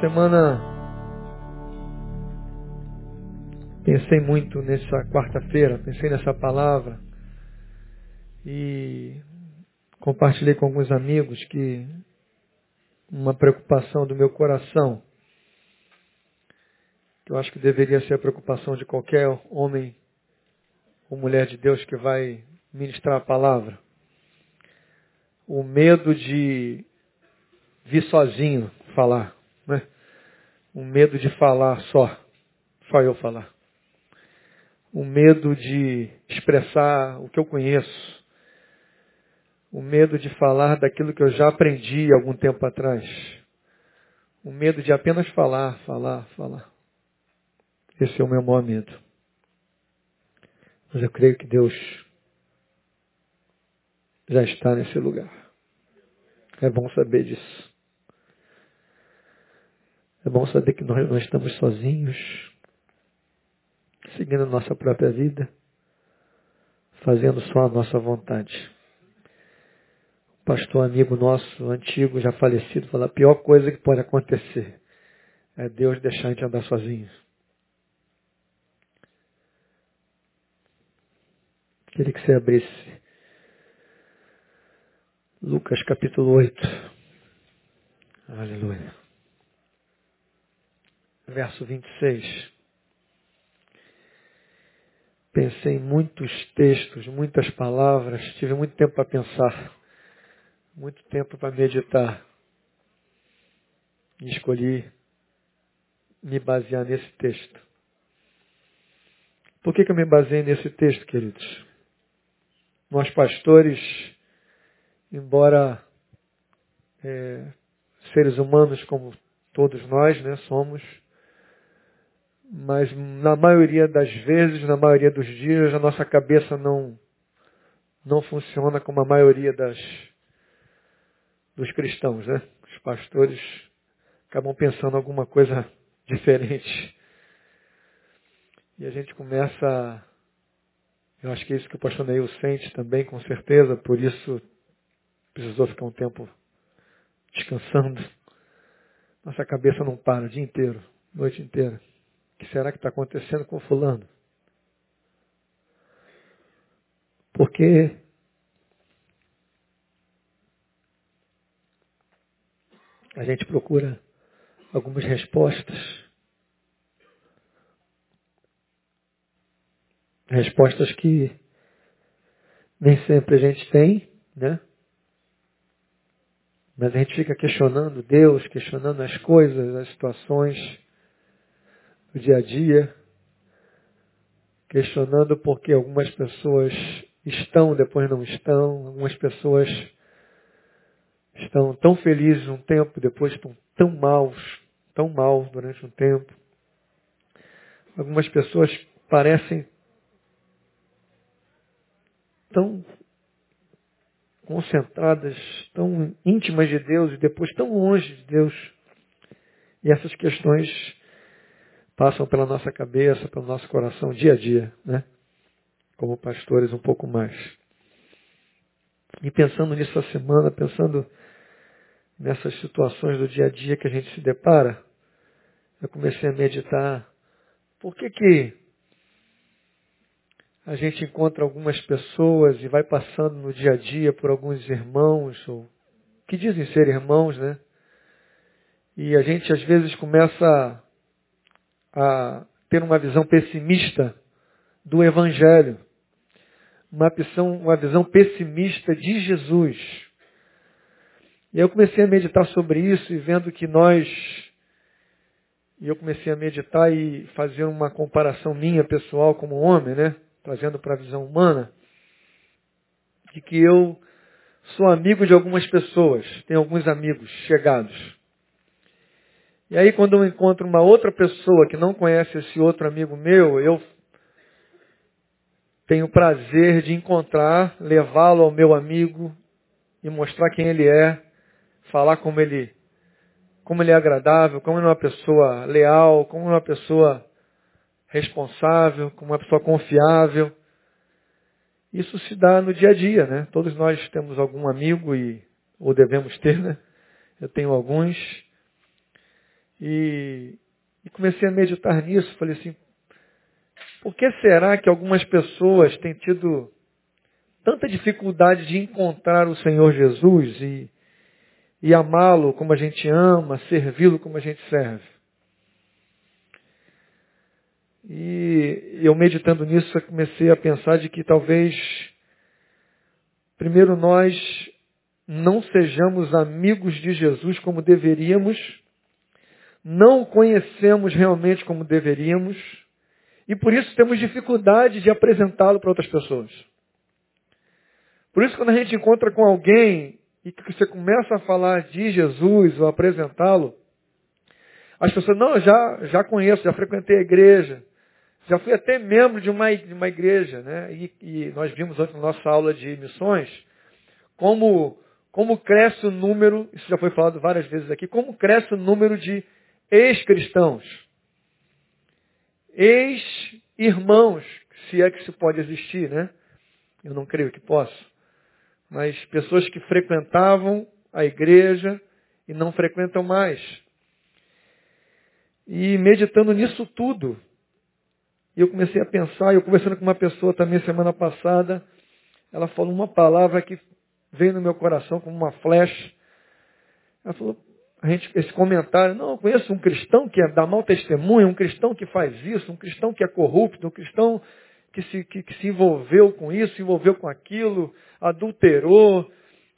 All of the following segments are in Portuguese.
Semana pensei muito nessa quarta-feira, pensei nessa palavra e compartilhei com alguns amigos que uma preocupação do meu coração, que eu acho que deveria ser a preocupação de qualquer homem ou mulher de Deus que vai ministrar a palavra. O medo de vir sozinho falar. Né? O medo de falar só, só eu falar. O medo de expressar o que eu conheço. O medo de falar daquilo que eu já aprendi algum tempo atrás. O medo de apenas falar, falar, falar. Esse é o meu maior medo. Mas eu creio que Deus já está nesse lugar. É bom saber disso. É bom saber que nós não estamos sozinhos, seguindo a nossa própria vida, fazendo só a nossa vontade. Um pastor amigo nosso, antigo, já falecido, fala, a pior coisa que pode acontecer é Deus deixar a gente andar sozinho. Queria que você abrisse Lucas capítulo 8. Aleluia verso 26. Pensei em muitos textos, muitas palavras, tive muito tempo para pensar, muito tempo para meditar. E escolhi me basear nesse texto. Por que, que eu me baseei nesse texto, queridos? Nós pastores, embora é, seres humanos como todos nós, né, somos, mas na maioria das vezes, na maioria dos dias, a nossa cabeça não, não funciona como a maioria das, dos cristãos, né? Os pastores acabam pensando alguma coisa diferente. E a gente começa, eu acho que é isso que o pastor Neil sente também, com certeza, por isso precisou ficar um tempo descansando. Nossa cabeça não para o dia inteiro, noite inteira. Que será que está acontecendo com fulano? Porque a gente procura algumas respostas. Respostas que nem sempre a gente tem, né? Mas a gente fica questionando Deus, questionando as coisas, as situações dia a dia, questionando porque algumas pessoas estão, depois não estão, algumas pessoas estão tão felizes um tempo, depois estão tão maus, tão mal durante um tempo. Algumas pessoas parecem tão concentradas, tão íntimas de Deus e depois tão longe de Deus. E essas questões passam pela nossa cabeça, pelo nosso coração dia a dia, né? Como pastores um pouco mais. E pensando nisso essa semana, pensando nessas situações do dia a dia que a gente se depara, eu comecei a meditar. Por que que a gente encontra algumas pessoas e vai passando no dia a dia por alguns irmãos, ou que dizem ser irmãos, né? E a gente às vezes começa a ter uma visão pessimista do Evangelho, uma visão, uma visão pessimista de Jesus. E eu comecei a meditar sobre isso e vendo que nós, e eu comecei a meditar e fazer uma comparação minha pessoal como homem, né? Trazendo para a visão humana, de que eu sou amigo de algumas pessoas, tenho alguns amigos chegados. E aí quando eu encontro uma outra pessoa que não conhece esse outro amigo meu, eu tenho o prazer de encontrar, levá-lo ao meu amigo e mostrar quem ele é, falar como ele, como ele é agradável, como ele é uma pessoa leal, como ele é uma pessoa responsável, como uma pessoa confiável. Isso se dá no dia a dia, né? Todos nós temos algum amigo e ou devemos ter, né? Eu tenho alguns E, e comecei a meditar nisso. Falei assim, por que será que algumas pessoas têm tido tanta dificuldade de encontrar o Senhor Jesus e, e amá-lo como a gente ama, servi-lo como a gente serve? E eu meditando nisso, comecei a pensar de que talvez, primeiro nós não sejamos amigos de Jesus como deveríamos, não conhecemos realmente como deveríamos, e por isso temos dificuldade de apresentá-lo para outras pessoas. Por isso, quando a gente encontra com alguém e que você começa a falar de Jesus ou apresentá-lo, as pessoas, não, já, já conheço, já frequentei a igreja, já fui até membro de uma, de uma igreja, né? E, e nós vimos antes na nossa aula de missões como, como cresce o número, isso já foi falado várias vezes aqui, como cresce o número de ex-cristãos, ex-irmãos, se é que se pode existir, né? Eu não creio que possa. Mas pessoas que frequentavam a igreja e não frequentam mais. E meditando nisso tudo, eu comecei a pensar, eu conversando com uma pessoa também semana passada, ela falou uma palavra que veio no meu coração como uma flecha. Ela falou, gente, esse comentário, não, eu conheço um cristão que é, dá mau testemunho, um cristão que faz isso, um cristão que é corrupto, um cristão que se, que, que se envolveu com isso, se envolveu com aquilo, adulterou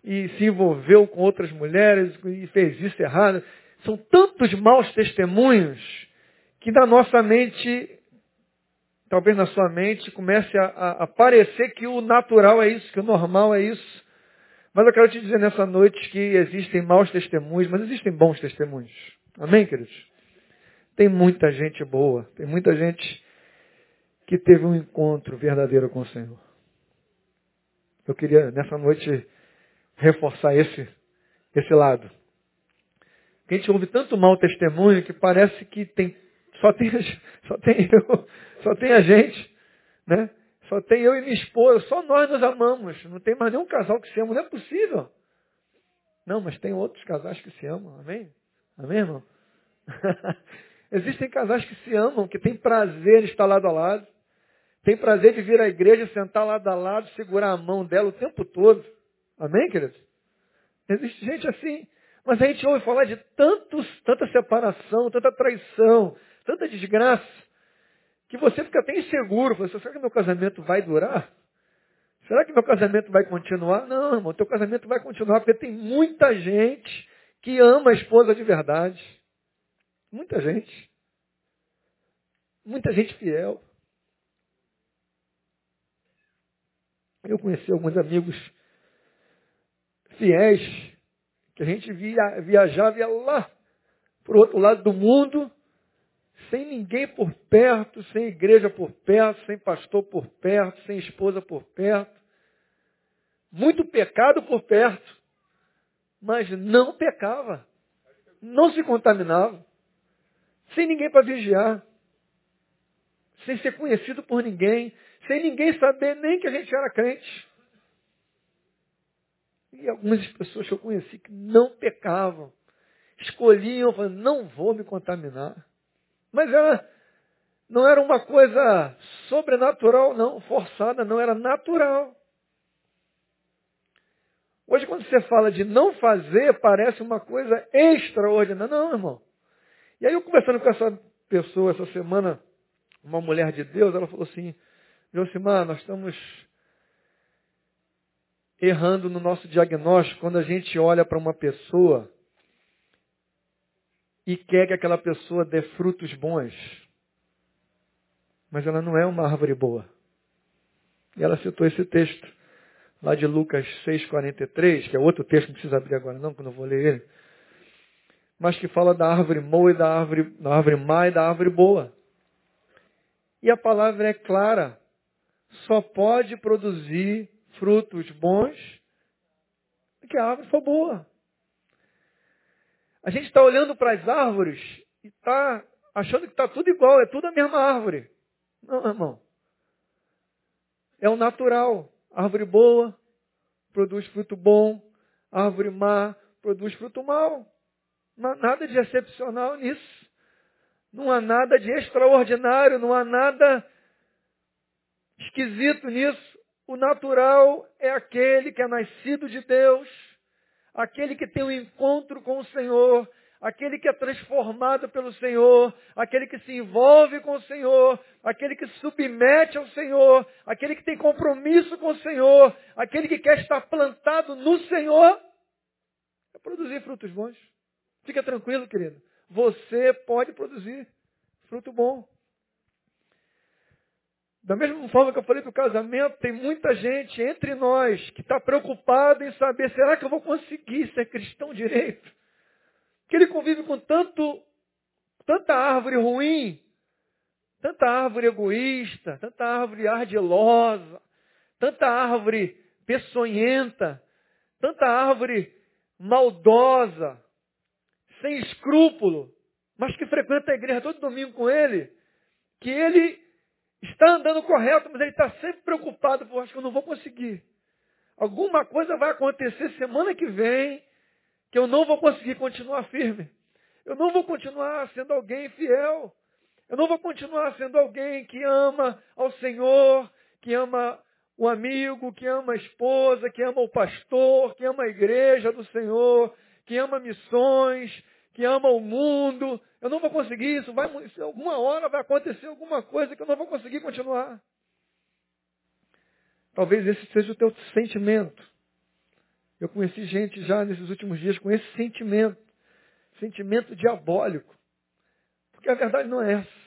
e se envolveu com outras mulheres e fez isso errado. São tantos maus testemunhos que na nossa mente talvez na sua mente comece a, a, a parecer que o natural é isso, que o normal é isso. Mas eu quero te dizer nessa noite que existem maus testemunhos, mas existem bons testemunhos. Amém, queridos? Tem muita gente boa, tem muita gente que teve um encontro verdadeiro com o Senhor. Eu queria nessa noite reforçar esse, esse lado. a gente ouve tanto mau testemunho que parece que tem só tem, só tem eu, só tem a gente, né? Só tem eu e minha esposa, só nós nos amamos. Não tem mais nenhum casal que se ama, não é possível. Não, mas tem outros casais que se amam, amém? Amém, irmão? Existem casais que se amam, que têm prazer em estar lado a lado. Tem prazer de vir à igreja, sentar lado a lado, segurar a mão dela o tempo todo. Amém, queridos? Existe gente assim. Mas a gente ouve falar de tantos, tanta separação, tanta traição, tanta desgraça, que você fica até inseguro. Você, será que meu casamento vai durar? Será que meu casamento vai continuar? Não, irmão, teu casamento vai continuar, porque tem muita gente que ama a esposa de verdade. Muita gente. Muita gente fiel. Eu conheci alguns amigos fiéis, que a gente via, viajava ia lá para o outro lado do mundo, sem ninguém por perto, sem igreja por perto, sem pastor por perto, sem esposa por perto. Muito pecado por perto, mas não pecava. Não se contaminava. Sem ninguém para vigiar. Sem ser conhecido por ninguém. Sem ninguém saber nem que a gente era crente. E algumas pessoas que eu conheci que não pecavam. Escolhiam, falando, não vou me contaminar. Mas era, não era uma coisa sobrenatural, não, forçada, não, era natural. Hoje, quando você fala de não fazer, parece uma coisa extraordinária. Não, irmão. E aí, eu conversando com essa pessoa essa semana, uma mulher de Deus, ela falou assim, Josimar, nós estamos errando no nosso diagnóstico quando a gente olha para uma pessoa e quer que aquela pessoa dê frutos bons. Mas ela não é uma árvore boa. E ela citou esse texto lá de Lucas 6,43, que é outro texto, não precisa abrir agora não, quando eu vou ler ele. Mas que fala da árvore boa e da árvore, da árvore má e da árvore boa. E a palavra é clara. Só pode produzir frutos bons que a árvore for boa. A gente está olhando para as árvores e está achando que está tudo igual, é tudo a mesma árvore. Não, irmão. É o natural. Árvore boa produz fruto bom, árvore má produz fruto mau. Não há nada de excepcional nisso. Não há nada de extraordinário, não há nada esquisito nisso. O natural é aquele que é nascido de Deus, aquele que tem um encontro com o Senhor, aquele que é transformado pelo Senhor, aquele que se envolve com o Senhor, aquele que se submete ao Senhor, aquele que tem compromisso com o Senhor, aquele que quer estar plantado no Senhor, é produzir frutos bons. Fica tranquilo, querido. Você pode produzir fruto bom. Da mesma forma que eu falei do casamento, tem muita gente entre nós que está preocupada em saber, será que eu vou conseguir ser cristão direito? Que ele convive com tanto, tanta árvore ruim, tanta árvore egoísta, tanta árvore ardilosa, tanta árvore peçonhenta, tanta árvore maldosa, sem escrúpulo, mas que frequenta a igreja todo domingo com ele, que ele está andando correto, mas ele está sempre preocupado, por acho que eu não vou conseguir. Alguma coisa vai acontecer semana que vem que eu não vou conseguir continuar firme. Eu não vou continuar sendo alguém fiel. Eu não vou continuar sendo alguém que ama ao Senhor, que ama o amigo, que ama a esposa, que ama o pastor, que ama a igreja do Senhor, que ama missões, que ama o mundo. Eu não vou conseguir isso. Vai, alguma hora vai acontecer alguma coisa que eu não vou conseguir continuar. Talvez esse seja o teu sentimento. Eu conheci gente já nesses últimos dias com esse sentimento. Sentimento diabólico. Porque a verdade não é essa.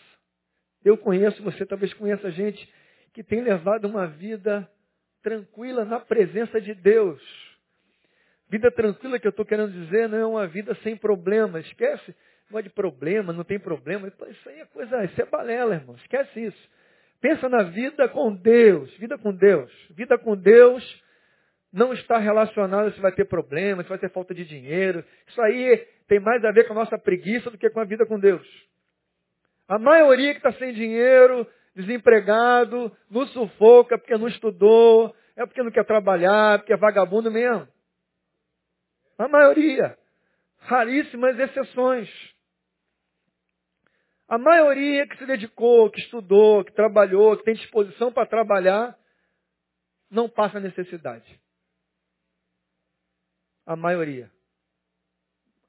Eu conheço, você talvez conheça gente que tem levado uma vida tranquila na presença de Deus Vida tranquila que eu estou querendo dizer não é uma vida sem problemas. Esquece, não de problema, não tem problema. Isso aí é coisa, isso é balela, irmão. Esquece isso. Pensa na vida com Deus. Vida com Deus. Vida com Deus não está relacionada se vai ter problema, se vai ter falta de dinheiro. Isso aí tem mais a ver com a nossa preguiça do que com a vida com Deus. A maioria que está sem dinheiro, desempregado, no sufoco, é porque não estudou, é porque não quer trabalhar, é porque é vagabundo mesmo. A maioria. Raríssimas exceções. A maioria que se dedicou, que estudou, que trabalhou, que tem disposição para trabalhar, não passa necessidade. A maioria.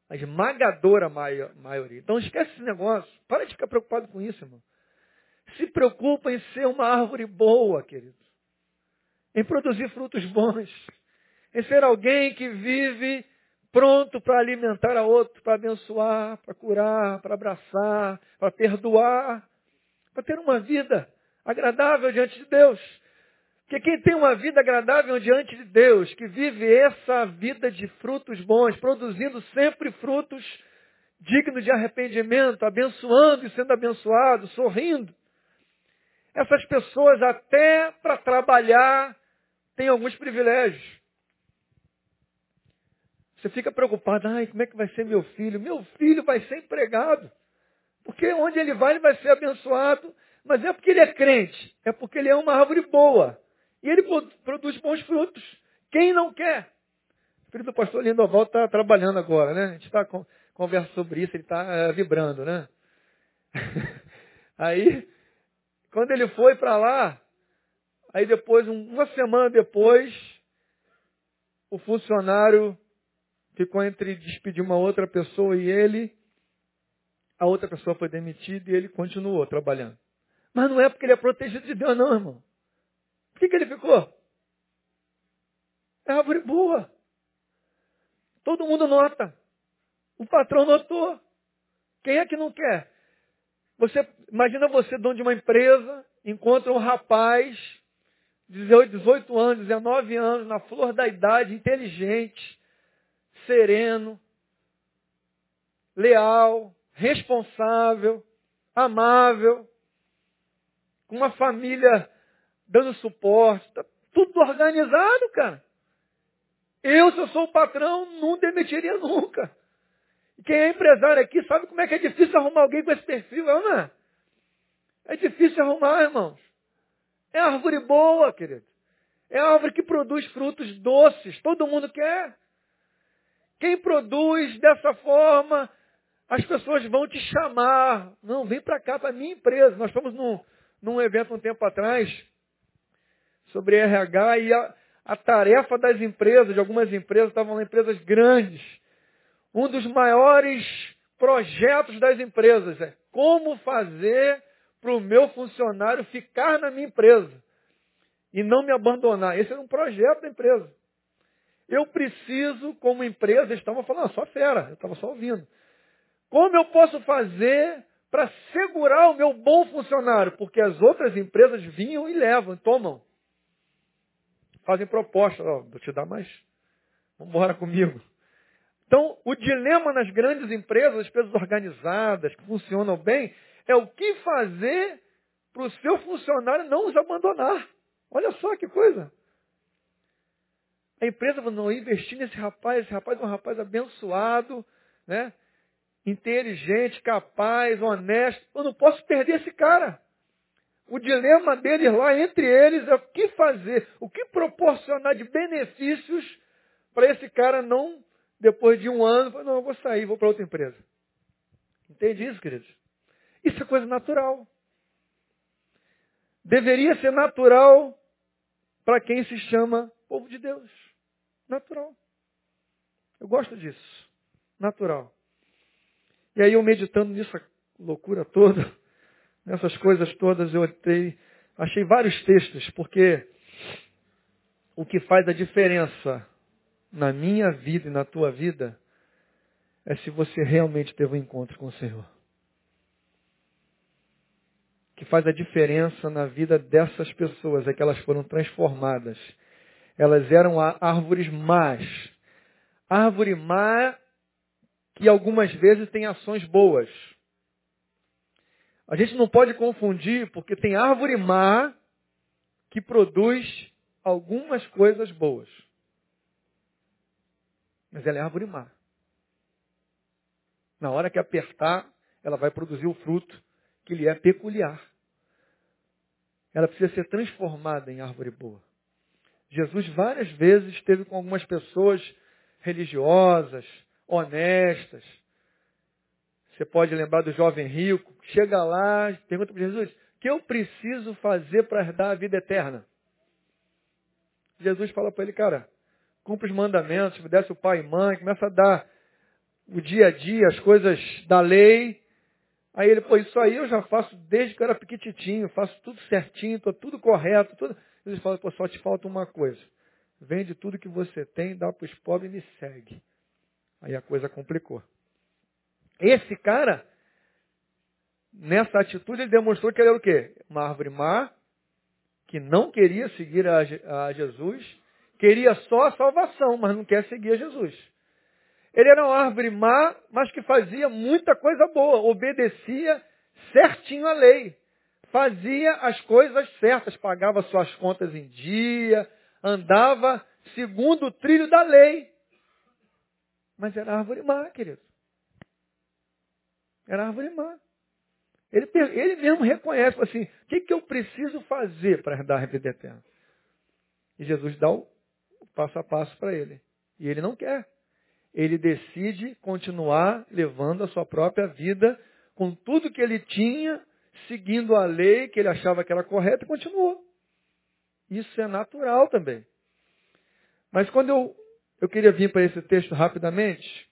A esmagadora maioria. Então esquece esse negócio. Para de ficar preocupado com isso, irmão. Se preocupa em ser uma árvore boa, querido. Em produzir frutos bons. Em ser alguém que vive pronto para alimentar a outro, para abençoar, para curar, para abraçar, para perdoar, para ter uma vida agradável diante de Deus. Porque quem tem uma vida agradável diante de Deus, que vive essa vida de frutos bons, produzindo sempre frutos dignos de arrependimento, abençoando e sendo abençoado, sorrindo. Essas pessoas até para trabalhar têm alguns privilégios. Você fica preocupado, ai, como é que vai ser meu filho? Meu filho vai ser empregado. Porque onde ele vai, ele vai ser abençoado. Mas é porque ele é crente, é porque ele é uma árvore boa. E ele produz bons frutos. Quem não quer? O filho do pastor Lindoval está trabalhando agora, né? A gente está conversando sobre isso, ele está é, vibrando, né? aí, quando ele foi para lá, aí depois, uma semana depois, o funcionário ficou entre despedir uma outra pessoa e ele, a outra pessoa foi demitida e ele continuou trabalhando. Mas não é porque ele é protegido de Deus, não, irmão. Por que, que ele ficou? É árvore boa. Todo mundo nota. O patrão notou. Quem é que não quer? Você imagina você dono de uma empresa, encontra um rapaz, 18 anos, 19 anos, na flor da idade, inteligente, sereno, leal, responsável, amável, com uma família dando suporte, tá tudo organizado, cara. Eu, se eu sou o patrão, não demitiria nunca. Quem é empresário aqui sabe como é que é difícil arrumar alguém com esse perfil, é não é? É difícil arrumar, irmãos. É árvore boa, querido. É árvore que produz frutos doces. Todo mundo quer. Quem produz dessa forma, as pessoas vão te chamar. Não, vem para cá, para a minha empresa. Nós fomos num, num evento um tempo atrás sobre RH e a, a tarefa das empresas, de algumas empresas, estavam lá empresas grandes. Um dos maiores projetos das empresas é como fazer para o meu funcionário ficar na minha empresa e não me abandonar. Esse era um projeto da empresa. Eu preciso, como empresa, estavam falando, só fera, eu estava só ouvindo. Como eu posso fazer para segurar o meu bom funcionário? Porque as outras empresas vinham e levam, tomam. Fazem proposta, ó, vou te dar mais. Vamos embora comigo. Então, o dilema nas grandes empresas, as empresas organizadas, que funcionam bem, é o que fazer para o seu funcionário não os abandonar. Olha só que coisa. A empresa não investir nesse rapaz, esse rapaz é um rapaz abençoado, né? inteligente, capaz, honesto. Eu não posso perder esse cara. O dilema deles lá entre eles é o que fazer, o que proporcionar de benefícios para esse cara não, depois de um ano, não, eu vou sair, vou para outra empresa. Entende isso, queridos? Isso é coisa natural. Deveria ser natural para quem se chama povo de Deus. Natural. Eu gosto disso. Natural. E aí eu meditando nisso, loucura toda, nessas coisas todas, eu entrei, achei vários textos, porque o que faz a diferença na minha vida e na tua vida é se você realmente teve um encontro com o Senhor. O que faz a diferença na vida dessas pessoas é que elas foram transformadas. Elas eram árvores más. Árvore má que algumas vezes tem ações boas. A gente não pode confundir, porque tem árvore má que produz algumas coisas boas. Mas ela é árvore má. Na hora que apertar, ela vai produzir o fruto que lhe é peculiar. Ela precisa ser transformada em árvore boa. Jesus várias vezes esteve com algumas pessoas religiosas, honestas. Você pode lembrar do jovem rico, chega lá, pergunta para Jesus, o que eu preciso fazer para herdar a vida eterna? Jesus fala para ele, cara, cumpre os mandamentos, obedece o pai e mãe, começa a dar o dia a dia, as coisas da lei. Aí ele, pô, isso aí eu já faço desde que eu era pequititinho, faço tudo certinho, estou tudo correto. Tudo. Jesus fala, pô, só te falta uma coisa. Vende tudo que você tem, dá para os pobres e me segue. Aí a coisa complicou. Esse cara, nessa atitude, ele demonstrou que ele era o quê? Uma árvore má, que não queria seguir a, a Jesus, queria só a salvação, mas não quer seguir a Jesus. Ele era uma árvore má, mas que fazia muita coisa boa, obedecia certinho a lei, fazia as coisas certas, pagava suas contas em dia, andava segundo o trilho da lei. Mas era árvore má, querido. Era árvore má. Ele, ele mesmo reconhece, assim, o que, que eu preciso fazer para herdar a vida eterna? E Jesus dá o passo a passo para ele. E ele não quer. Ele decide continuar levando a sua própria vida com tudo que ele tinha, seguindo a lei que ele achava que era correta e continuou. Isso é natural também. Mas quando eu eu queria vir para esse texto rapidamente,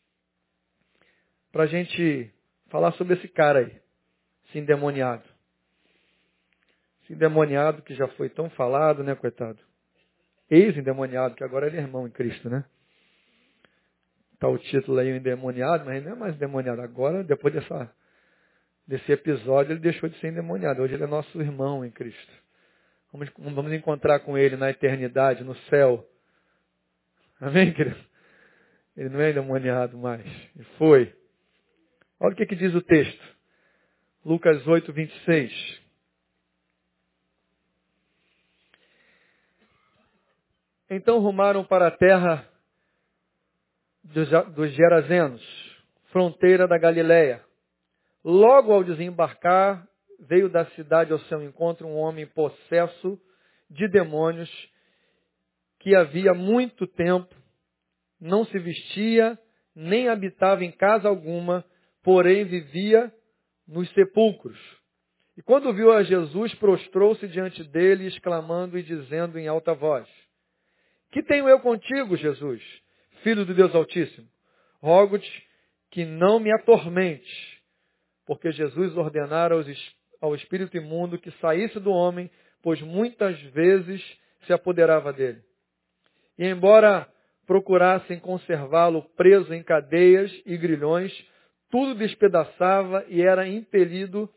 para a gente falar sobre esse cara aí, esse endemoniado. Esse endemoniado que já foi tão falado, né, coitado? Ex-endemoniado, que agora ele é irmão em Cristo, né? Está o título aí, o endemoniado, mas ele não é mais endemoniado. Agora, depois dessa, desse episódio, ele deixou de ser endemoniado. Hoje ele é nosso irmão em Cristo. Vamos, vamos encontrar com ele na eternidade, no céu. Amém, querido? Ele não é endemoniado mais. Ele foi. Olha o que, que diz o texto. Lucas 8, 26. Então rumaram para a terra dos Gerazenos, fronteira da Galiléia. Logo ao desembarcar, veio da cidade ao seu encontro um homem possesso de demônios que havia muito tempo não se vestia nem habitava em casa alguma, porém vivia nos sepulcros. E quando viu a Jesus, prostrou-se diante dele, exclamando e dizendo em alta voz: Que tenho eu contigo, Jesus, filho do Deus Altíssimo? Rogo-te que não me atormente, porque Jesus ordenara ao espírito imundo que saísse do homem, pois muitas vezes se apoderava dele. E embora procurassem conservá-lo preso em cadeias e grilhões, tudo despedaçava e era impelido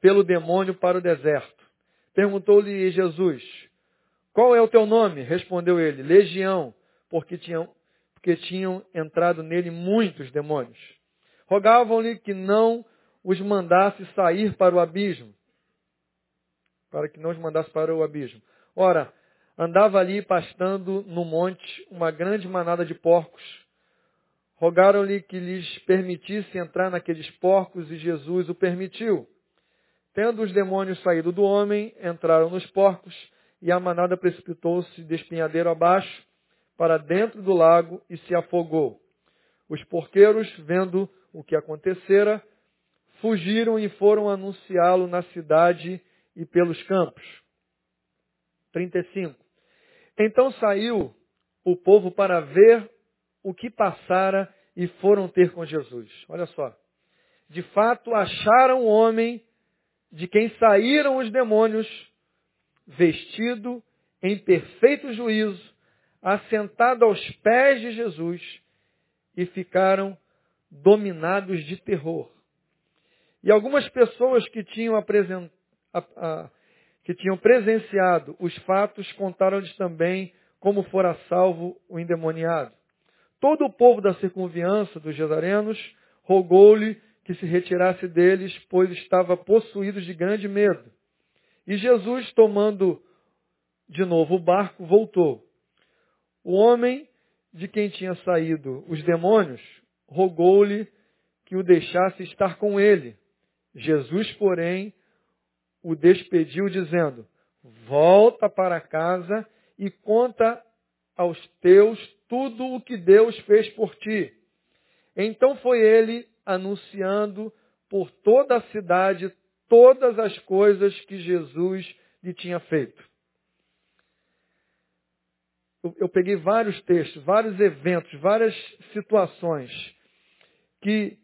pelo demônio para o deserto. Perguntou-lhe Jesus, qual é o teu nome? Respondeu ele, Legião, porque tinham, porque tinham entrado nele muitos demônios. Rogavam-lhe que não os mandasse sair para o abismo, para que não os mandasse para o abismo. Ora, andava ali pastando no monte uma grande manada de porcos. Rogaram-lhe que lhes permitisse entrar naqueles porcos e Jesus o permitiu. Tendo os demônios saído do homem, entraram nos porcos e a manada precipitou-se de espinhadeiro abaixo para dentro do lago e se afogou. Os porqueiros, vendo o que acontecera, fugiram e foram anunciá-lo na cidade e pelos campos. 35. Então saiu o povo para ver o que passara e foram ter com Jesus. Olha só. De fato, acharam o homem de quem saíram os demônios, vestido em perfeito juízo, assentado aos pés de Jesus, e ficaram dominados de terror. E algumas pessoas que tinham apresentado que tinham presenciado os fatos contaram-lhes também como fora salvo o endemoniado. Todo o povo da circunviança dos Gesarenos rogou-lhe que se retirasse deles, pois estava possuídos de grande medo. E Jesus, tomando de novo o barco, voltou. O homem de quem tinha saído os demônios rogou-lhe que o deixasse estar com ele. Jesus, porém, o despediu dizendo, volta para casa e conta aos teus tudo o que Deus fez por ti. Então foi ele anunciando por toda a cidade todas as coisas que Jesus lhe tinha feito. Eu, peguei vários textos, vários eventos, várias situações que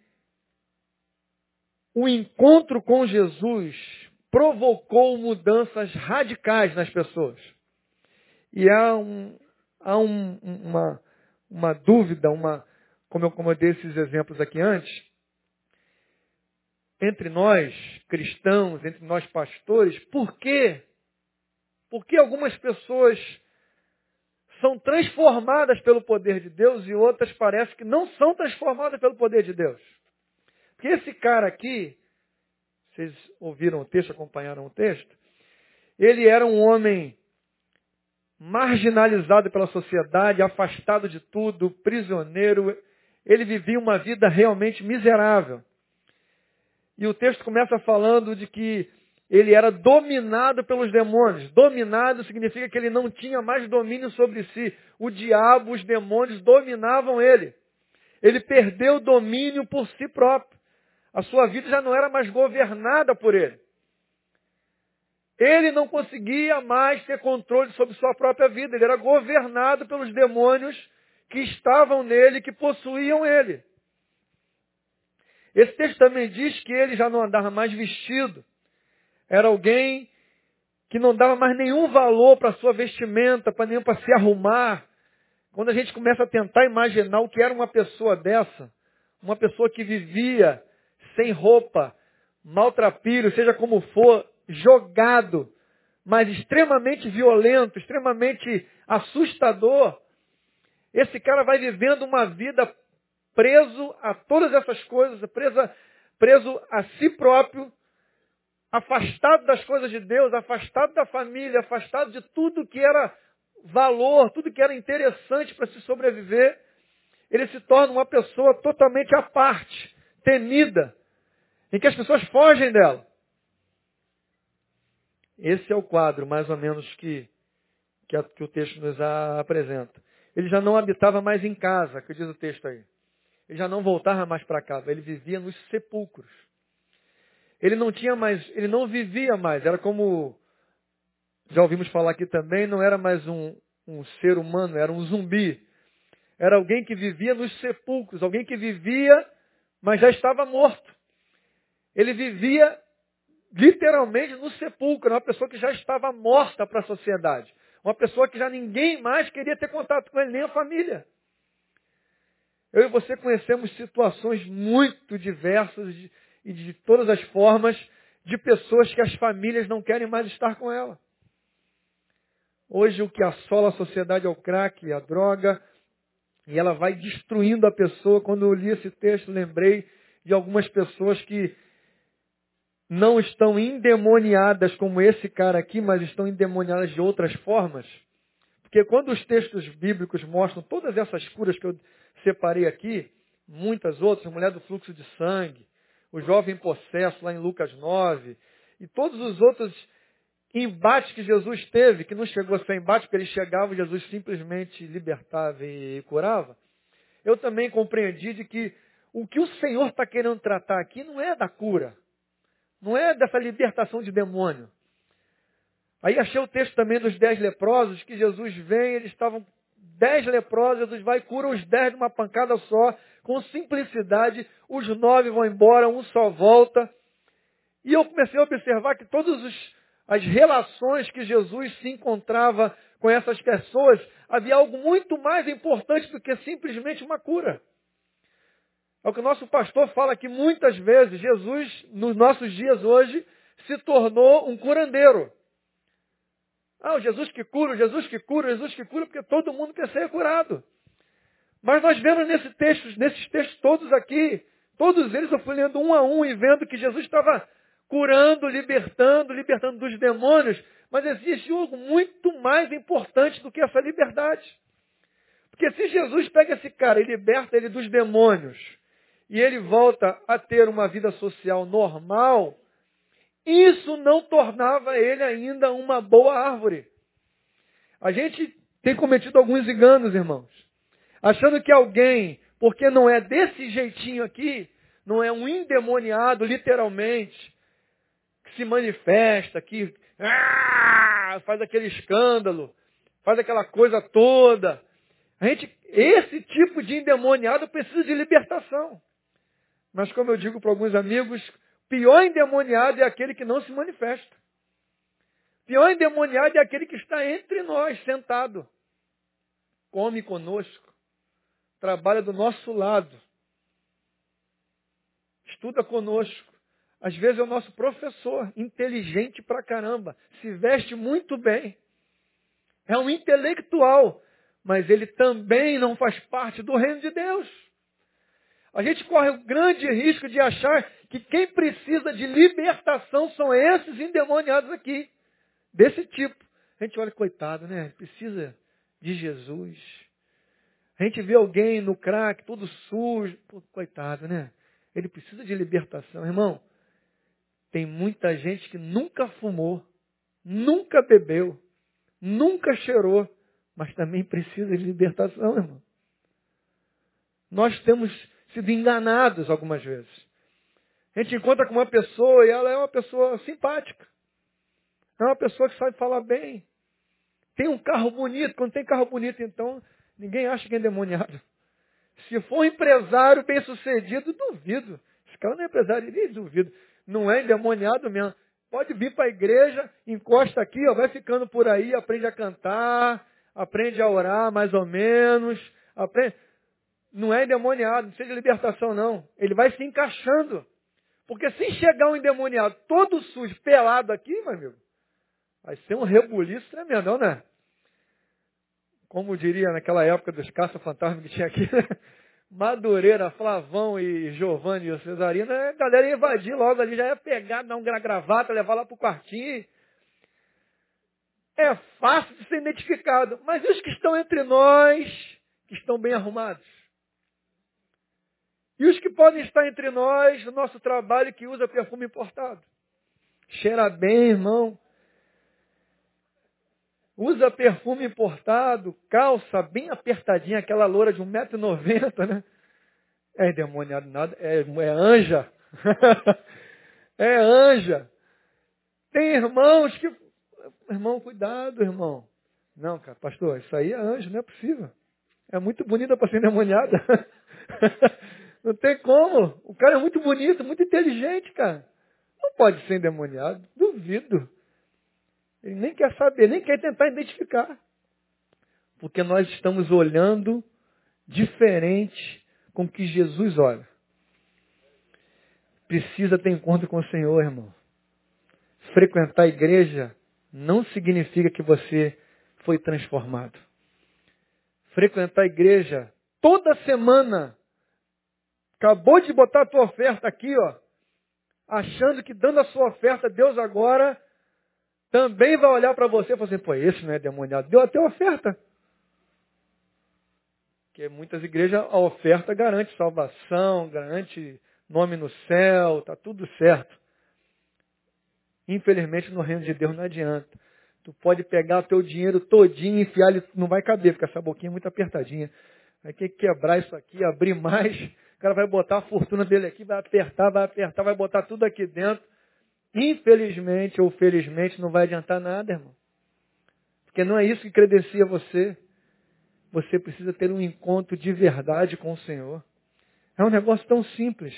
o encontro com Jesus provocou mudanças radicais nas pessoas. E há, um, há um, uma, uma dúvida, uma, como eu, como eu dei esses exemplos aqui antes, entre nós cristãos, entre nós pastores, por quê? Por que algumas pessoas são transformadas pelo poder de Deus e outras parece que não são transformadas pelo poder de Deus? Porque esse cara aqui, vocês ouviram o texto, acompanharam o texto? Ele era um homem marginalizado pela sociedade, afastado de tudo, prisioneiro. Ele vivia uma vida realmente miserável. E o texto começa falando de que ele era dominado pelos demônios. Dominado significa que ele não tinha mais domínio sobre si. O diabo, os demônios dominavam ele. Ele perdeu o domínio por si próprio. A sua vida já não era mais governada por ele. Ele não conseguia mais ter controle sobre sua própria vida. Ele era governado pelos demônios que estavam nele, que possuíam ele. Esse texto também diz que ele já não andava mais vestido. Era alguém que não dava mais nenhum valor para a sua vestimenta, para nenhum para se arrumar. Quando a gente começa a tentar imaginar o que era uma pessoa dessa, uma pessoa que vivia sem roupa, maltrapilho, seja como for, jogado, mas extremamente violento, extremamente assustador. Esse cara vai vivendo uma vida preso a todas essas coisas, preso a si próprio, afastado das coisas de Deus, afastado da família, afastado de tudo que era valor, tudo que era interessante para se sobreviver. Ele se torna uma pessoa totalmente à parte, temida, em que as pessoas fogem dela. Esse é o quadro, mais ou menos, que, que, a, que o texto nos apresenta. Ele já não habitava mais em casa, que diz o texto aí. ele já não voltava mais para casa, ele vivia nos sepulcros. Ele não tinha mais, ele não vivia mais, era como já ouvimos falar aqui também, não era mais um, um ser humano, era um zumbi. Era alguém que vivia nos sepulcros, alguém que vivia, mas já estava morto. Ele vivia literalmente no sepulcro, uma pessoa que já estava morta para a sociedade. Uma pessoa que já ninguém mais queria ter contato com ele, nem a família. Eu e você conhecemos situações muito diversas e de todas as formas de pessoas que as famílias não querem mais estar com ela. Hoje o que assola a sociedade é o crack, a droga, e ela vai destruindo a pessoa. Quando eu li esse texto, lembrei de algumas pessoas que não estão endemoniadas como esse cara aqui, mas estão endemoniadas de outras formas. Porque quando os textos bíblicos mostram todas essas curas que eu separei aqui, muitas outras, a mulher do fluxo de sangue, o jovem possesso lá em Lucas 9, e todos os outros embate que Jesus teve, que não chegou a ser embate, porque ele chegava e Jesus simplesmente libertava e curava, eu também compreendi de que o que o Senhor está querendo tratar aqui não é da cura, não é dessa libertação de demônio. Aí achei o texto também dos dez leprosos, que Jesus vem, eles estavam dez leprosos, Jesus vai e cura os dez de uma pancada só, com simplicidade, os nove vão embora, um só volta. E eu comecei a observar que todos os as relações que Jesus se encontrava com essas pessoas, havia algo muito mais importante do que simplesmente uma cura. É o que o nosso pastor fala que muitas vezes Jesus, nos nossos dias hoje, se tornou um curandeiro. Ah, o Jesus que cura, o Jesus que cura, o Jesus que cura, porque todo mundo quer ser curado. Mas nós vemos nesse texto, nesses textos todos aqui, todos eles eu fui lendo um a um e vendo que Jesus estava curando, libertando, libertando dos demônios, mas existe algo muito mais importante do que essa liberdade. Porque se Jesus pega esse cara e liberta ele dos demônios, e ele volta a ter uma vida social normal, isso não tornava ele ainda uma boa árvore. A gente tem cometido alguns enganos, irmãos. Achando que alguém, porque não é desse jeitinho aqui, não é um endemoniado, literalmente, se manifesta, que ah, faz aquele escândalo, faz aquela coisa toda. A gente, esse tipo de endemoniado precisa de libertação. Mas como eu digo para alguns amigos, pior endemoniado é aquele que não se manifesta. Pior endemoniado é aquele que está entre nós, sentado. Come conosco. Trabalha do nosso lado. Estuda conosco. Às vezes é o nosso professor, inteligente pra caramba, se veste muito bem. É um intelectual, mas ele também não faz parte do reino de Deus. A gente corre o grande risco de achar que quem precisa de libertação são esses endemoniados aqui, desse tipo. A gente olha, coitado, né? Precisa de Jesus. A gente vê alguém no crack, todo sujo, Pô, coitado, né? Ele precisa de libertação. Irmão, tem muita gente que nunca fumou, nunca bebeu, nunca cheirou, mas também precisa de libertação, irmão. Nós temos sido enganados algumas vezes. A gente encontra com uma pessoa e ela é uma pessoa simpática. É uma pessoa que sabe falar bem. Tem um carro bonito. Quando tem carro bonito, então, ninguém acha que é endemoniado. Se for um empresário bem sucedido, duvido. Esse cara não é empresário, nem duvido não é endemoniado mesmo. Pode vir para a igreja, encosta aqui, ó, vai ficando por aí, aprende a cantar, aprende a orar mais ou menos, aprende. Não é endemoniado, não seja libertação não. Ele vai se encaixando. Porque se chegar um endemoniado todo sujo, pelado aqui, meu amigo, vai ser um rebuliço tremendo, não né? Como diria naquela época dos caça-fantasmas que tinha aqui, né? Madureira, Flavão e Giovanni e Cesarina, a galera ia invadir logo ali, já ia pegar, dar um gravata, levar lá pro quartinho. É fácil de ser identificado. Mas os que estão entre nós, que estão bem arrumados? E os que podem estar entre nós no nosso trabalho que usa perfume importado? Cheira bem, irmão. Usa perfume importado, calça bem apertadinha, aquela loura de 1,90m, né? É endemoniado nada, é, é anja. é anja. Tem irmãos que. Irmão, cuidado, irmão. Não, cara, pastor, isso aí é anjo, não é possível. É muito bonita para ser endemoniada. não tem como. O cara é muito bonito, muito inteligente, cara. Não pode ser endemoniado. Duvido. Ele nem quer saber, nem quer tentar identificar. Porque nós estamos olhando diferente com que Jesus olha. Precisa ter encontro com o Senhor, irmão. Frequentar a igreja não significa que você foi transformado. Frequentar a igreja toda semana. Acabou de botar a tua oferta aqui, ó. Achando que dando a sua oferta, Deus agora também vai olhar para você e falar assim, pô, esse não é demoniado. Deu até oferta. Porque muitas igrejas a oferta garante salvação, garante nome no céu, tá tudo certo. Infelizmente no reino de Deus não adianta. Tu pode pegar o teu dinheiro todinho e enfiar ele, não vai caber, porque essa boquinha é muito apertadinha. Vai ter que quebrar isso aqui, abrir mais. Cara vai botar a fortuna dele aqui, vai apertar, vai apertar, vai botar tudo aqui dentro. Infelizmente ou felizmente não vai adiantar nada, irmão. Porque não é isso que credencia você. Você precisa ter um encontro de verdade com o Senhor. É um negócio tão simples,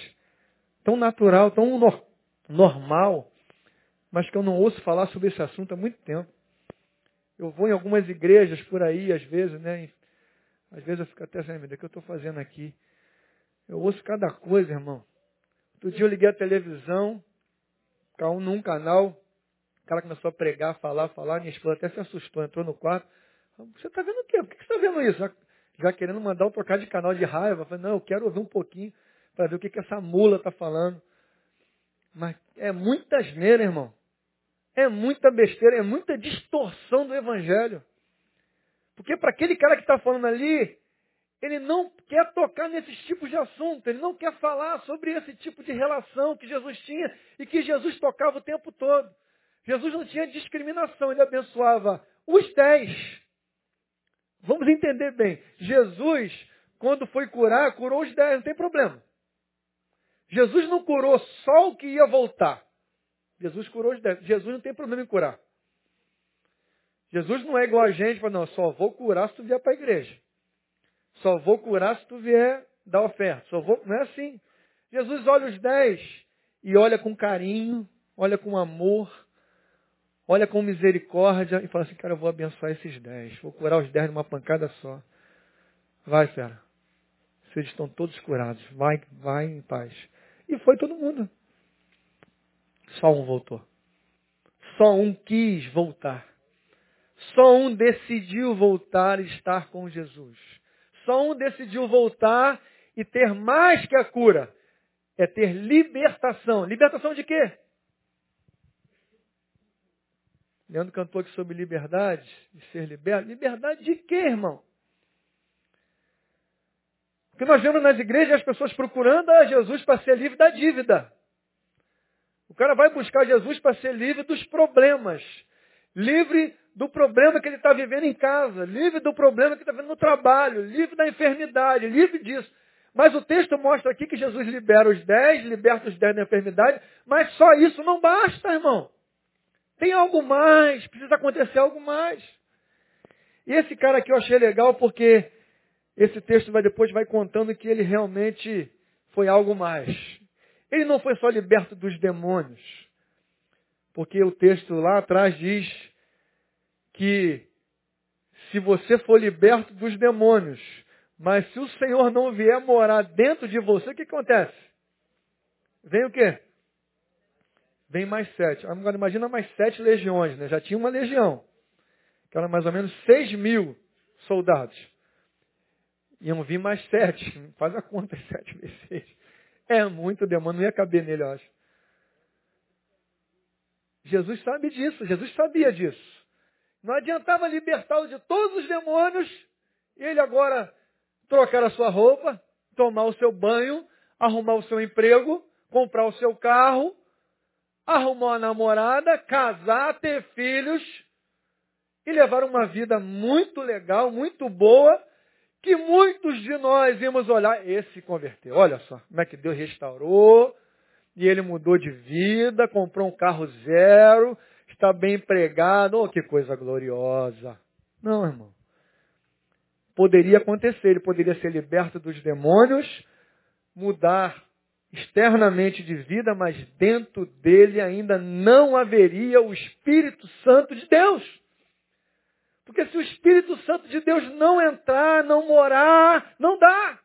tão natural, tão no normal, mas que eu não ouço falar sobre esse assunto há muito tempo. Eu vou em algumas igrejas por aí, às vezes, né? Às vezes eu fico até sem o que eu estou fazendo aqui. Eu ouço cada coisa, irmão. Outro dia eu liguei a televisão, num canal, o cara começou a pregar, falar, falar, minha esposa até se assustou, entrou no quarto. Você está vendo o quê? Por que você está vendo isso? Já, já, querendo mandar eu trocar de canal de raiva. Eu falei, não, eu quero ouvir um pouquinho para ver o que, que essa mula está falando. Mas é muita asneira, irmão. É muita besteira, é muita distorção do Evangelho. Porque para aquele cara que está falando ali, ele não quer tocar nesses tipos de assunto, ele não quer falar sobre esse tipo de relação que Jesus tinha e que Jesus tocava o tempo todo. Jesus não tinha discriminação, ele abençoava os dez. Vamos entender bem. Jesus, quando foi curar, curou os dez, não tem problema. Jesus não curou só o que ia voltar. Jesus curou os dez. Jesus não tem problema em curar. Jesus não é igual a gente, fala, não, só vou curar se tu vier para a igreja. Só vou curar se tu vier dar oferta. Só vou... Não é assim. Jesus olha os dez e olha com carinho, olha com amor, olha com misericórdia e fala assim, cara, eu vou abençoar esses dez. Vou curar os dez numa pancada só. Vai, fera. Vocês estão todos curados. Vai, vai em paz. E foi todo mundo. Só um voltou. Só um quis voltar. Só um decidiu voltar e estar com Jesus. Um decidiu voltar e ter mais que a cura. É ter libertação. Libertação de quê? Leandro cantou aqui sobre liberdade, de ser liberto. Liberdade de quê, irmão? Porque nós vemos nas igrejas as pessoas procurando a Jesus para ser livre da dívida. O cara vai buscar Jesus para ser livre dos problemas. Livre do problema que ele está vivendo em casa. Livre do problema que está vivendo no trabalho. Livre da enfermidade. Livre disso. Mas o texto mostra aqui que Jesus libera os dez, liberta os dez da enfermidade. Mas só isso não basta, irmão. Tem algo mais. Precisa acontecer algo mais. E esse cara aqui eu achei legal porque esse texto vai depois vai contando que ele realmente foi algo mais. Ele não foi só liberto dos demônios, porque o texto lá atrás diz que se você for liberto dos demônios, mas se o Senhor não vier morar dentro de você, o que acontece? Vem o quê? Vem mais sete. Agora imagina mais sete legiões, né? Já tinha uma legião, que era mais ou menos seis mil soldados. Iam vir mais sete. Faz a conta, sete vezes seis. É muito demônio, não ia caber nele, eu acho. Jesus sabe disso, Jesus sabia disso. Não adiantava libertá-lo de todos os demônios. Ele agora trocar a sua roupa, tomar o seu banho, arrumar o seu emprego, comprar o seu carro, arrumar uma namorada, casar, ter filhos e levar uma vida muito legal, muito boa, que muitos de nós íamos olhar, esse converteu. Olha só, como é que Deus restaurou, e ele mudou de vida, comprou um carro zero, está bem empregado, oh, que coisa gloriosa. Não, irmão. Poderia acontecer, ele poderia ser liberto dos demônios, mudar externamente de vida, mas dentro dele ainda não haveria o Espírito Santo de Deus. Porque se o Espírito Santo de Deus não entrar, não morar, não dá.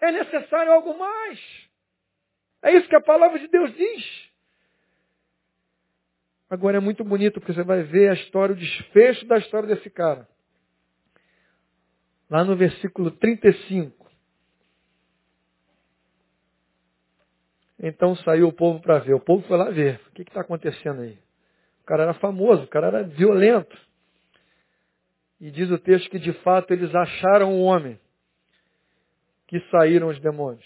É necessário algo mais. É isso que a palavra de Deus diz. Agora é muito bonito, porque você vai ver a história, o desfecho da história desse cara. Lá no versículo 35. Então saiu o povo para ver. O povo foi lá ver. O que está acontecendo aí? cara era famoso, o cara era violento. E diz o texto que de fato eles acharam o homem que saíram os demônios.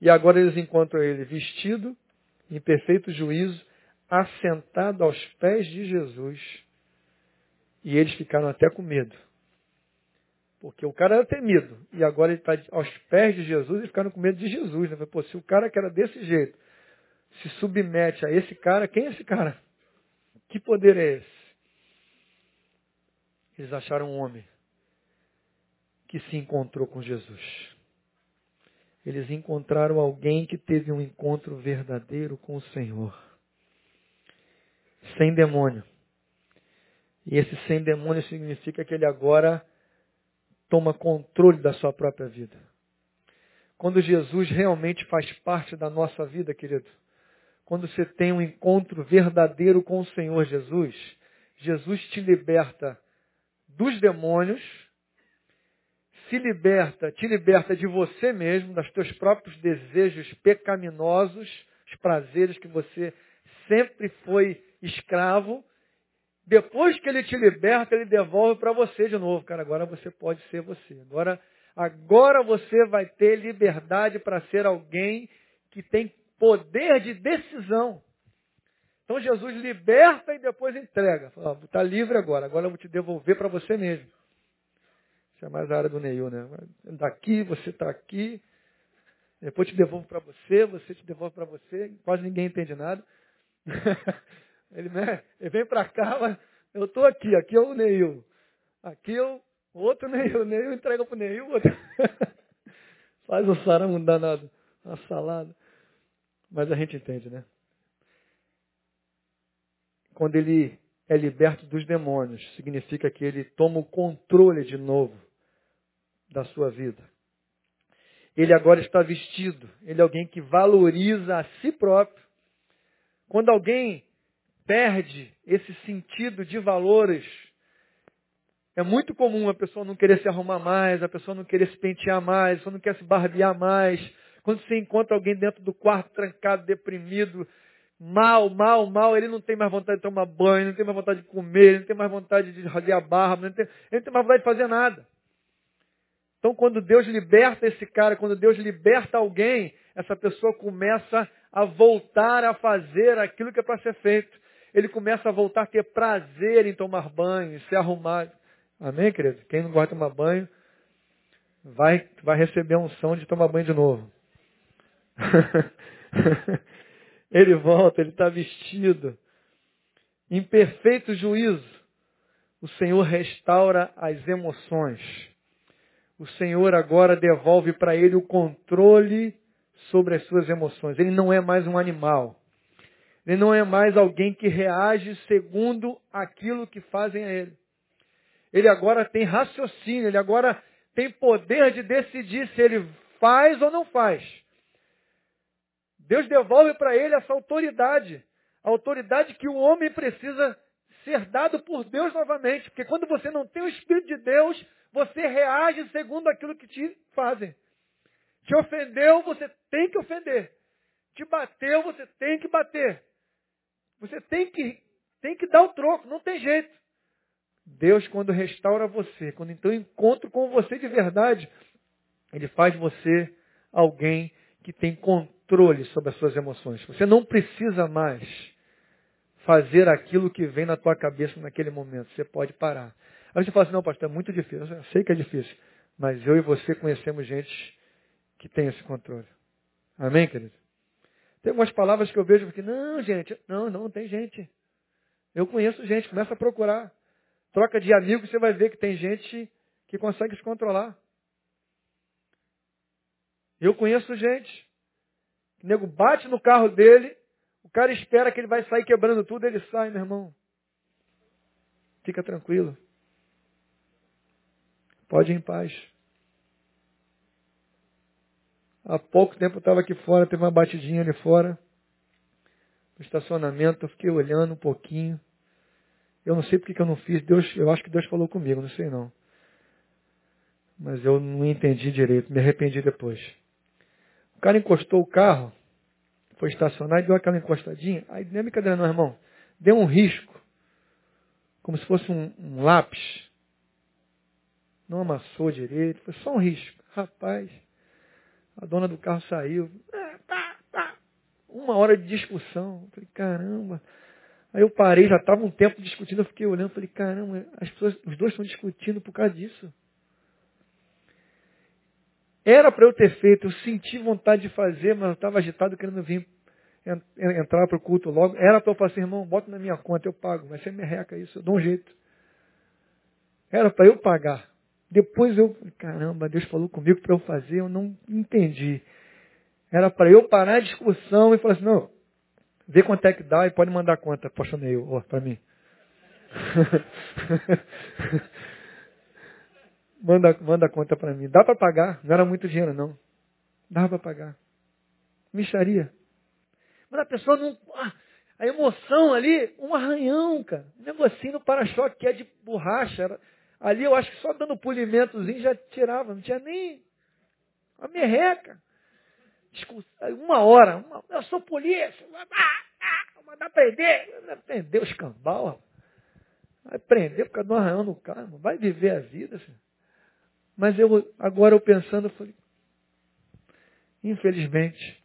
E agora eles encontram ele vestido, em perfeito juízo, assentado aos pés de Jesus. E eles ficaram até com medo. Porque o cara era temido. E agora ele está aos pés de Jesus e ficaram com medo de Jesus. Né? Pô, se o cara que era desse jeito se submete a esse cara, quem é esse cara? Que poder é esse? Eles acharam um homem que se encontrou com Jesus. Eles encontraram alguém que teve um encontro verdadeiro com o Senhor. Sem demônio. E esse sem demônio significa que ele agora toma controle da sua própria vida. Quando Jesus realmente faz parte da nossa vida, querido, quando você tem um encontro verdadeiro com o Senhor Jesus, Jesus te liberta dos demônios, se liberta, te liberta de você mesmo, dos teus próprios desejos pecaminosos, os prazeres que você sempre foi escravo. Depois que ele te liberta, ele devolve para você de novo. Cara, agora você pode ser você. Agora, agora você vai ter liberdade para ser alguém que tem poder de decisão. Então Jesus liberta e depois entrega. Está livre agora, agora eu vou te devolver para você mesmo. Isso é mais a área do Neil, né? Daqui, você está aqui, depois te devolvo para você, você te devolve para você, quase ninguém entende nada. ele, né, ele vem para cá, mas eu estou aqui, aqui é o Neil. Aqui é o outro Neil, Neil entrega para o Neil, outro. Faz o saramo danado, a salada. Mas a gente entende, né? Quando ele é liberto dos demônios, significa que ele toma o controle de novo da sua vida. Ele agora está vestido, ele é alguém que valoriza a si próprio. Quando alguém perde esse sentido de valores, é muito comum a pessoa não querer se arrumar mais, a pessoa não querer se pentear mais, a pessoa não quer se barbear mais, quando você encontra alguém dentro do quarto trancado, deprimido, mal, mal, mal, ele não tem mais vontade de tomar banho, não tem mais vontade de comer, não tem mais vontade de fazer a barra, não tem, ele não tem mais vontade de fazer nada. Então, quando Deus liberta esse cara, quando Deus liberta alguém, essa pessoa começa a voltar a fazer aquilo que é para ser feito. Ele começa a voltar a ter prazer em tomar banho, se arrumar. Amém, querido? Quem não gosta de tomar banho, vai, vai receber a unção de tomar banho de novo. ele volta, ele está vestido. Em perfeito juízo, o Senhor restaura as emoções. O Senhor agora devolve para ele o controle sobre as suas emoções. Ele não é mais um animal. Ele não é mais alguém que reage segundo aquilo que fazem a ele. Ele agora tem raciocínio, ele agora tem poder de decidir se ele faz ou não faz. Deus devolve para ele essa autoridade. A autoridade que o homem precisa ser dado por Deus novamente. Porque quando você não tem o Espírito de Deus, você reage segundo aquilo que te fazem. Te ofendeu, você tem que ofender. Te bateu, você tem que bater. Você tem que, tem que dar o troco, não tem jeito. Deus, quando restaura você, quando então encontra com você de verdade, Ele faz você alguém que tem controle sobre as suas emoções. Você não precisa mais fazer aquilo que vem na tua cabeça naquele momento. Você pode parar. Aí você fala assim, não, pastor, é muito difícil. Eu sei que é difícil. Mas eu e você conhecemos gente que tem esse controle. Amém, querido? Tem algumas palavras que eu vejo que, não, gente, não, não, tem gente. Eu conheço gente, começa a procurar. Troca de amigos, você vai ver que tem gente que consegue se controlar. Eu conheço gente. O nego bate no carro dele, o cara espera que ele vai sair quebrando tudo, ele sai, meu irmão. Fica tranquilo. Pode ir em paz. Há pouco tempo eu estava aqui fora, teve uma batidinha ali fora. No estacionamento, eu fiquei olhando um pouquinho. Eu não sei porque que eu não fiz. Deus, eu acho que Deus falou comigo, não sei não. Mas eu não entendi direito, me arrependi depois. O cara encostou o carro, foi estacionar e deu aquela encostadinha. Aí não é brincadeira não, irmão. Deu um risco. Como se fosse um, um lápis. Não amassou direito, foi só um risco. Rapaz, a dona do carro saiu. Uma hora de discussão. falei, caramba. Aí eu parei, já estava um tempo discutindo, eu fiquei olhando, falei, caramba, as pessoas, os dois estão discutindo por causa disso. Era para eu ter feito, eu senti vontade de fazer, mas eu estava agitado querendo vir entrar para o culto logo. Era para eu falar assim, irmão, bota na minha conta, eu pago. Mas você merreca isso, eu dou um jeito. Era para eu pagar. Depois eu, caramba, Deus falou comigo para eu fazer, eu não entendi. Era para eu parar a discussão e falar assim, não, vê quanto é que dá e pode mandar conta, apaixonei eu, oh, para mim. Manda, manda conta para mim. Dá para pagar. Não era muito dinheiro, não. Dá para pagar. Micharia. Mas a pessoa não. Ah, a emoção ali, um arranhão, cara. Um negocinho no para-choque que é de borracha. Era, ali eu acho que só dando pulimentozinho já tirava. Não tinha nem uma merreca. Uma hora. Uma, eu sou polícia. Ah, ah, mandar prender. Prender os cambal. Vai prender por causa de um arranhão no carro. Vai viver a vida. Filho. Mas eu, agora eu pensando, eu falei, infelizmente,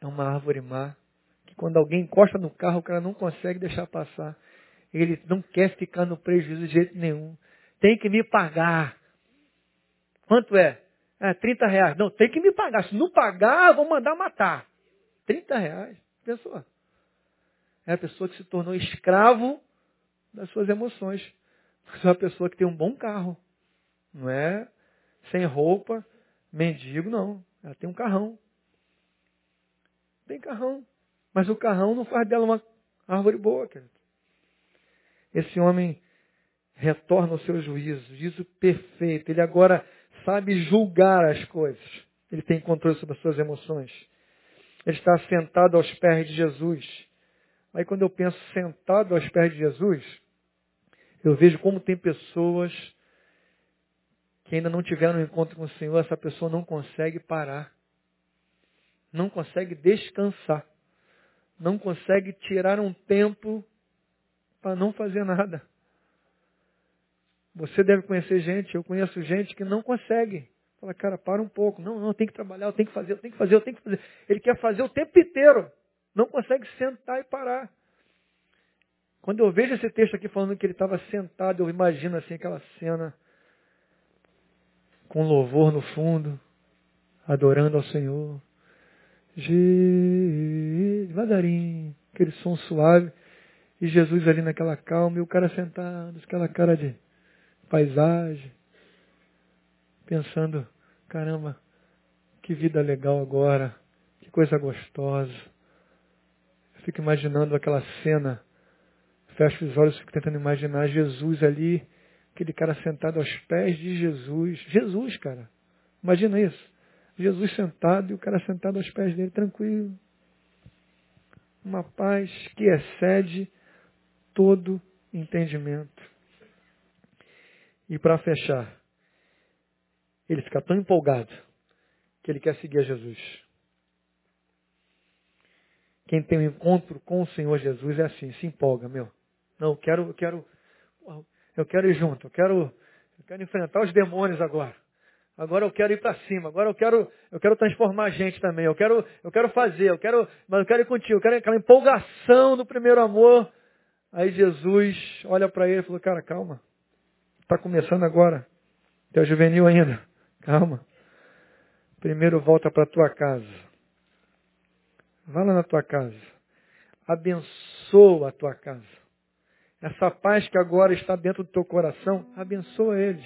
é uma árvore má, que quando alguém encosta no carro, o cara não consegue deixar passar. Ele não quer ficar no prejuízo de jeito nenhum. Tem que me pagar. Quanto é? É 30 reais. Não, tem que me pagar. Se não pagar, eu vou mandar matar. 30 reais. Pensou? É a pessoa que se tornou escravo das suas emoções. É uma pessoa que tem um bom carro. Não é sem roupa, mendigo, não. Ela tem um carrão. Tem carrão. Mas o carrão não faz dela uma árvore boa, querido. Esse homem retorna ao seu juízo, juízo perfeito. Ele agora sabe julgar as coisas. Ele tem controle sobre as suas emoções. Ele está sentado aos pés de Jesus. Aí quando eu penso sentado aos pés de Jesus, eu vejo como tem pessoas que ainda não tiveram um encontro com o Senhor, essa pessoa não consegue parar. Não consegue descansar. Não consegue tirar um tempo para não fazer nada. Você deve conhecer gente, eu conheço gente que não consegue. Fala, cara, para um pouco. Não, não, tenho que trabalhar, eu tenho que fazer, eu tenho que fazer, eu tenho que fazer. Ele quer fazer o tempo inteiro. Não consegue sentar e parar. Quando eu vejo esse texto aqui falando que ele estava sentado, eu imagino assim aquela cena com louvor no fundo, adorando ao Senhor. Devagarinho, aquele som suave. E Jesus ali naquela calma, e o cara sentado, aquela cara de paisagem, pensando, caramba, que vida legal agora, que coisa gostosa. Eu fico imaginando aquela cena, fecho os olhos, fico tentando imaginar Jesus ali, Aquele cara sentado aos pés de Jesus. Jesus, cara. Imagina isso. Jesus sentado e o cara sentado aos pés dele, tranquilo. Uma paz que excede todo entendimento. E para fechar, ele fica tão empolgado que ele quer seguir a Jesus. Quem tem um encontro com o Senhor Jesus é assim, se empolga, meu. Não, eu quero, eu quero, eu quero ir junto, eu quero, eu quero enfrentar os demônios agora. Agora eu quero ir para cima, agora eu quero, eu quero transformar a gente também. Eu quero, eu quero fazer, eu quero, mas eu quero ir contigo, eu quero aquela empolgação do primeiro amor. Aí Jesus olha para ele e falou, cara, calma. Está começando agora. Tu juvenil ainda. Calma. Primeiro volta para a tua casa. Vá lá na tua casa. Abençoa a tua casa. Essa paz que agora está dentro do teu coração, abençoa eles.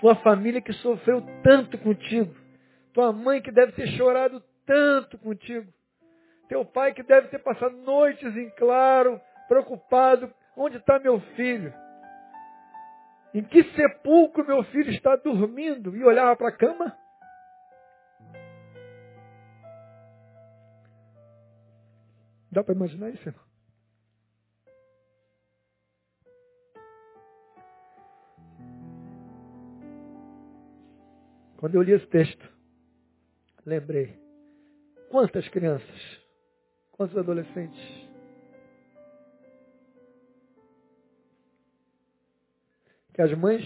Tua família que sofreu tanto contigo. Tua mãe que deve ter chorado tanto contigo. Teu pai que deve ter passado noites em claro, preocupado. Onde está meu filho? Em que sepulcro meu filho está dormindo? E olhava para a cama? Dá para imaginar isso, irmão? Quando eu li esse texto, lembrei. Quantas crianças, quantos adolescentes que as mães,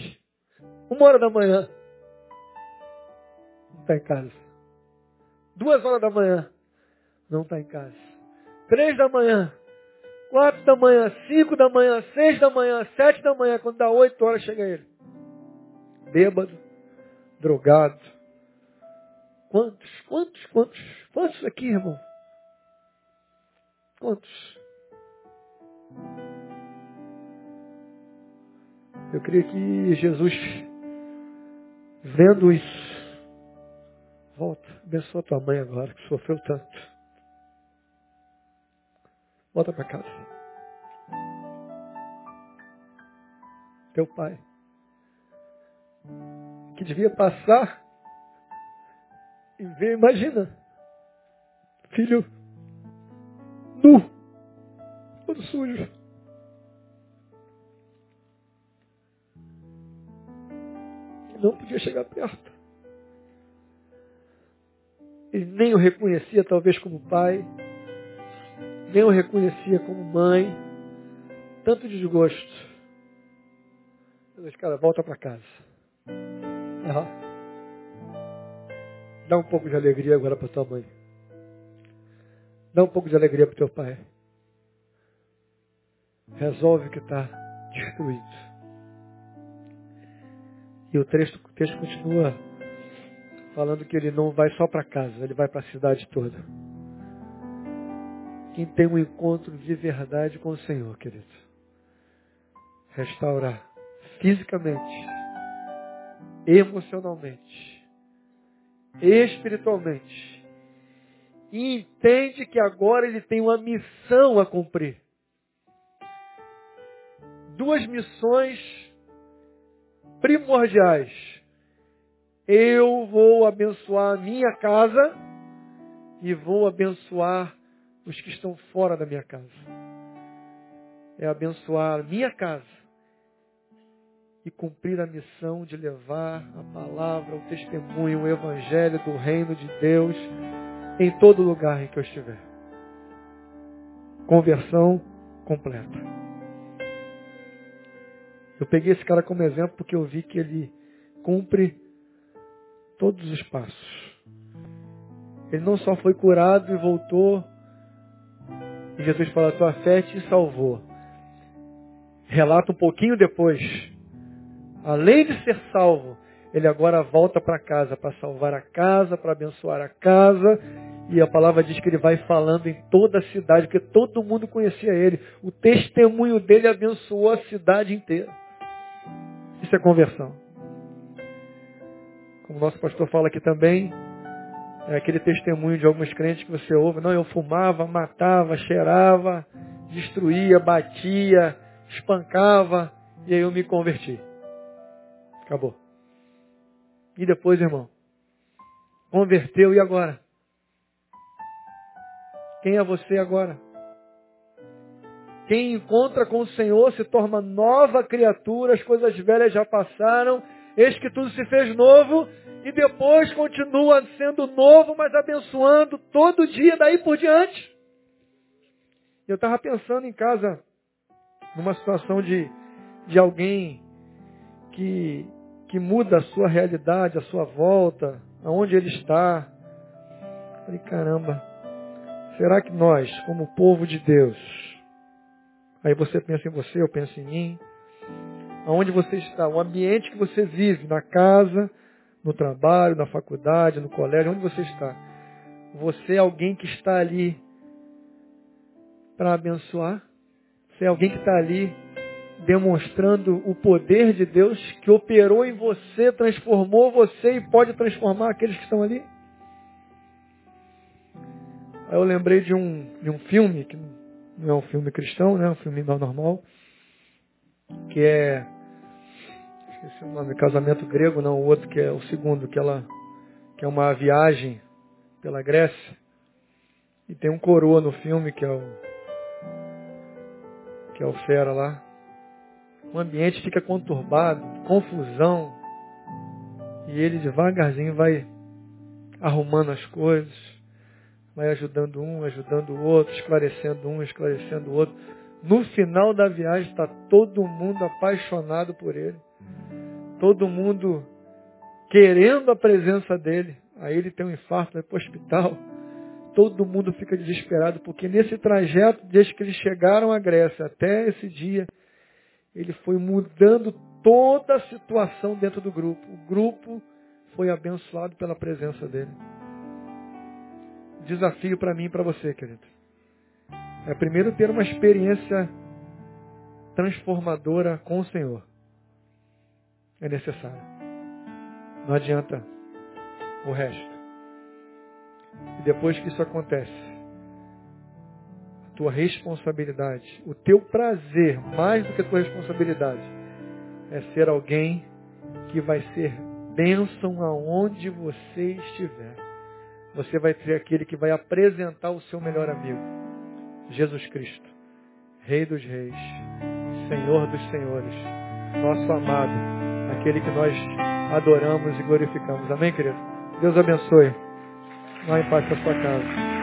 uma hora da manhã, não está em casa. Duas horas da manhã, não está em casa. Três da manhã, quatro da manhã, cinco da manhã, seis da manhã, sete da manhã, quando dá oito horas chega ele. Bêbado, drogado. Quantos, quantos, quantos, quantos aqui, irmão? Quantos? Eu creio que Jesus, vendo isso, volta, abençoa tua mãe agora, que sofreu tanto. Volta para casa. Teu pai, que devia passar e ver, imagina, filho nu, todo sujo. Não podia chegar perto. Ele nem o reconhecia talvez como pai, nem o reconhecia como mãe. Tanto desgosto. Mas, cara, volta para casa. Uhum. Dá um pouco de alegria agora para tua mãe. Dá um pouco de alegria para teu pai. Resolve o que está destruído. E o texto, o texto continua falando que ele não vai só para casa, ele vai para a cidade toda. Quem tem um encontro de verdade com o Senhor, querido, restaurar fisicamente, emocionalmente, espiritualmente, e entende que agora ele tem uma missão a cumprir. Duas missões primordiais. Eu vou abençoar a minha casa e vou abençoar os que estão fora da minha casa. É abençoar a minha casa e cumprir a missão de levar a palavra, o testemunho, o evangelho do reino de Deus em todo lugar em que eu estiver. Conversão completa. Eu peguei esse cara como exemplo porque eu vi que ele cumpre todos os passos. Ele não só foi curado e voltou, e Jesus falou, a tua fé te salvou. Relata um pouquinho depois. Além de ser salvo, ele agora volta para casa para salvar a casa, para abençoar a casa. E a palavra diz que ele vai falando em toda a cidade, porque todo mundo conhecia ele. O testemunho dele abençoou a cidade inteira. Isso é conversão. Como o nosso pastor fala aqui também, é aquele testemunho de alguns crentes que você ouve, não, eu fumava, matava, cheirava, destruía, batia, espancava, e aí eu me converti. Acabou. E depois, irmão, converteu e agora? Quem é você agora? Quem encontra com o Senhor se torna nova criatura, as coisas velhas já passaram, eis que tudo se fez novo, e depois continua sendo novo, mas abençoando todo dia daí por diante. Eu estava pensando em casa, numa situação de, de alguém que, que muda a sua realidade, a sua volta, aonde ele está. Falei, caramba, será que nós, como povo de Deus, Aí você pensa em você, eu penso em mim. aonde você está, o ambiente que você vive, na casa, no trabalho, na faculdade, no colégio, onde você está. Você é alguém que está ali para abençoar. Você é alguém que está ali demonstrando o poder de Deus que operou em você, transformou você e pode transformar aqueles que estão ali. Aí eu lembrei de um, de um filme, que não é um filme cristão, né? um filme normal, que é. Esqueci o nome, Casamento Grego, não, o outro que é o segundo, que, ela, que é uma viagem pela Grécia. E tem um coroa no filme que é o. que é o fera lá. O ambiente fica conturbado, confusão. E ele devagarzinho vai arrumando as coisas, vai ajudando um, ajudando o outro, esclarecendo um, esclarecendo o outro. No final da viagem está todo mundo apaixonado por ele. Todo mundo querendo a presença dele. Aí ele tem um infarto, vai para o hospital. Todo mundo fica desesperado, porque nesse trajeto, desde que eles chegaram à Grécia até esse dia, ele foi mudando toda a situação dentro do grupo. O grupo foi abençoado pela presença dele. Desafio para mim e para você, querido. É primeiro ter uma experiência transformadora com o Senhor. É necessário. Não adianta o resto. E depois que isso acontece, a tua responsabilidade, o teu prazer, mais do que a tua responsabilidade, é ser alguém que vai ser bênção aonde você estiver. Você vai ser aquele que vai apresentar o seu melhor amigo, Jesus Cristo, Rei dos Reis, Senhor dos Senhores, nosso amado, aquele que nós adoramos e glorificamos. Amém, querido? Deus abençoe. Vá em paz para sua casa.